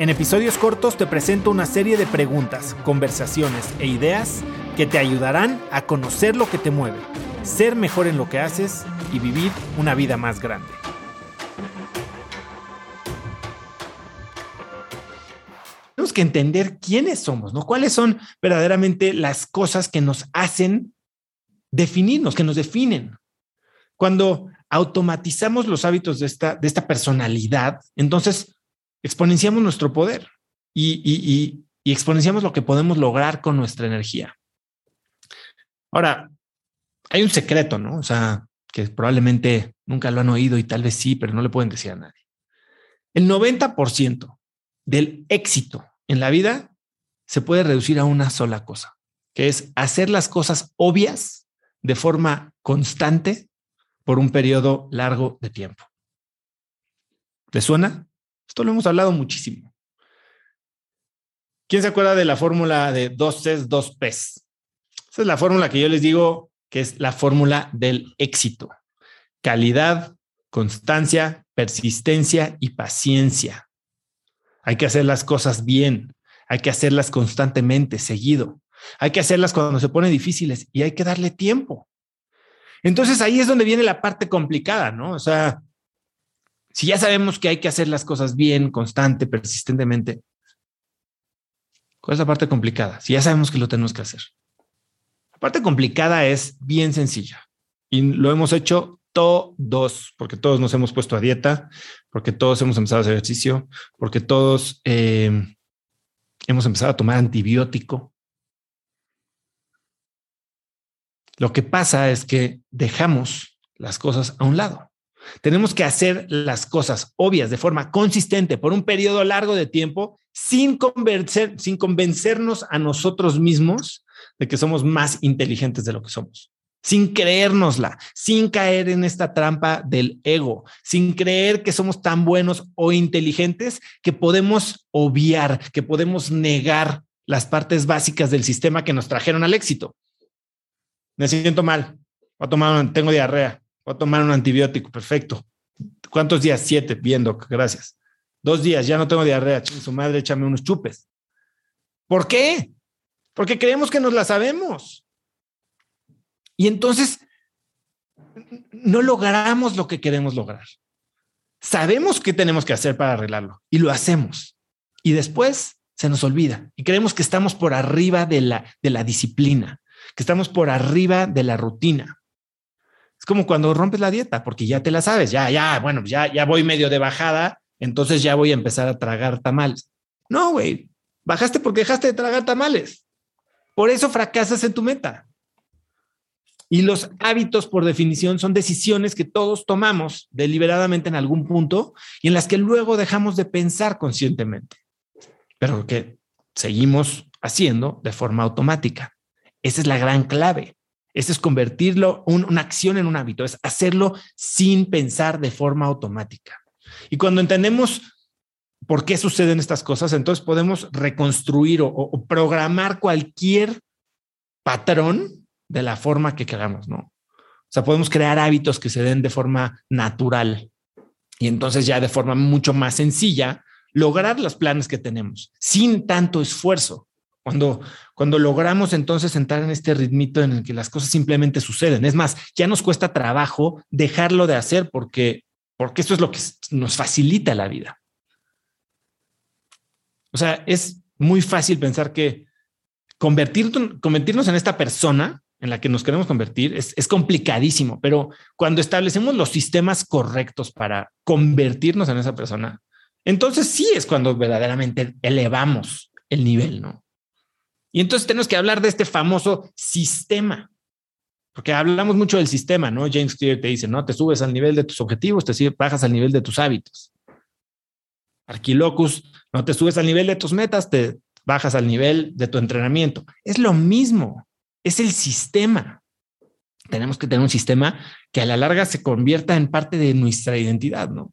En episodios cortos te presento una serie de preguntas, conversaciones e ideas que te ayudarán a conocer lo que te mueve, ser mejor en lo que haces y vivir una vida más grande. Tenemos que entender quiénes somos, ¿no? ¿Cuáles son verdaderamente las cosas que nos hacen definirnos, que nos definen? Cuando automatizamos los hábitos de esta, de esta personalidad, entonces exponenciamos nuestro poder y, exponenciamos lo que podemos lograr con nuestra energía. Ahora, hay un secreto, ¿no? O sea, que probablemente nunca lo han oído y tal vez sí, pero no le pueden decir a nadie. El 90% del éxito en la vida se puede reducir a una sola cosa, que es hacer las cosas obvias de forma constante por un periodo largo de tiempo. ¿Le suena? Esto lo hemos hablado muchísimo. ¿Quién se acuerda de la fórmula de dos Cs, dos Ps? Esa es la fórmula que yo les digo que es la fórmula del éxito. Calidad, constancia, persistencia y paciencia. Hay que hacer las cosas bien, hay que hacerlas constantemente, seguido. Hay que hacerlas cuando se ponen difíciles y hay que darle tiempo. Entonces ahí es donde viene la parte complicada, ¿no? O sea, si ya sabemos que hay que hacer las cosas bien, constante, persistentemente, ¿cuál es la parte complicada? Si ya sabemos que lo tenemos que hacer. La parte complicada es bien sencilla y lo hemos hecho todos, porque todos nos hemos puesto a dieta, porque todos hemos empezado a hacer ejercicio, porque todos eh, hemos empezado a tomar antibiótico. Lo que pasa es que dejamos las cosas a un lado. Tenemos que hacer las cosas obvias de forma consistente por un periodo largo de tiempo sin, convencer, sin convencernos a nosotros mismos de que somos más inteligentes de lo que somos, sin creérnosla, sin caer en esta trampa del ego, sin creer que somos tan buenos o inteligentes que podemos obviar, que podemos negar las partes básicas del sistema que nos trajeron al éxito. Me siento mal, voy a tomar, tengo diarrea, Voy a tomar un antibiótico, perfecto. ¿Cuántos días? Siete, viendo, gracias. Dos días, ya no tengo diarrea. su madre, échame unos chupes. ¿Por qué? Porque creemos que nos la sabemos. Y entonces no logramos lo que queremos lograr. Sabemos qué tenemos que hacer para arreglarlo y lo hacemos. Y después se nos olvida y creemos que estamos por arriba de la, de la disciplina, que estamos por arriba de la rutina. Como cuando rompes la dieta, porque ya te la sabes, ya, ya, bueno, ya, ya voy medio de bajada, entonces ya voy a empezar a tragar tamales. No, güey, bajaste porque dejaste de tragar tamales. Por eso fracasas en tu meta. Y los hábitos, por definición, son decisiones que todos tomamos deliberadamente en algún punto y en las que luego dejamos de pensar conscientemente, pero que seguimos haciendo de forma automática. Esa es la gran clave. Eso es convertirlo, una acción en un hábito, es hacerlo sin pensar de forma automática. Y cuando entendemos por qué suceden estas cosas, entonces podemos reconstruir o, programar cualquier patrón de la forma que queramos, ¿no? O sea, podemos crear hábitos que se den de forma natural y entonces ya de forma mucho más sencilla lograr los planes que tenemos sin tanto esfuerzo. Cuando, cuando logramos entonces entrar en este ritmito en el que las cosas simplemente suceden. Es más, ya nos cuesta trabajo dejarlo de hacer porque, porque esto es lo que nos facilita la vida. O sea, es muy fácil pensar que convertir, convertirnos en esta persona en la que nos queremos convertir es, es complicadísimo, pero cuando establecemos los sistemas correctos para convertirnos en esa persona, entonces sí es cuando verdaderamente elevamos el nivel, ¿no? Y entonces tenemos que hablar de este famoso sistema, porque hablamos mucho del sistema, ¿no? James Clear te dice, ¿no? Te subes al nivel de tus objetivos, te bajas al nivel de tus hábitos. Arquilocus, no te subes al nivel de tus metas, te bajas al nivel de tu entrenamiento. Es lo mismo, es el sistema. tenemos que tener un sistema que a la larga se convierta en parte de nuestra identidad, ¿no?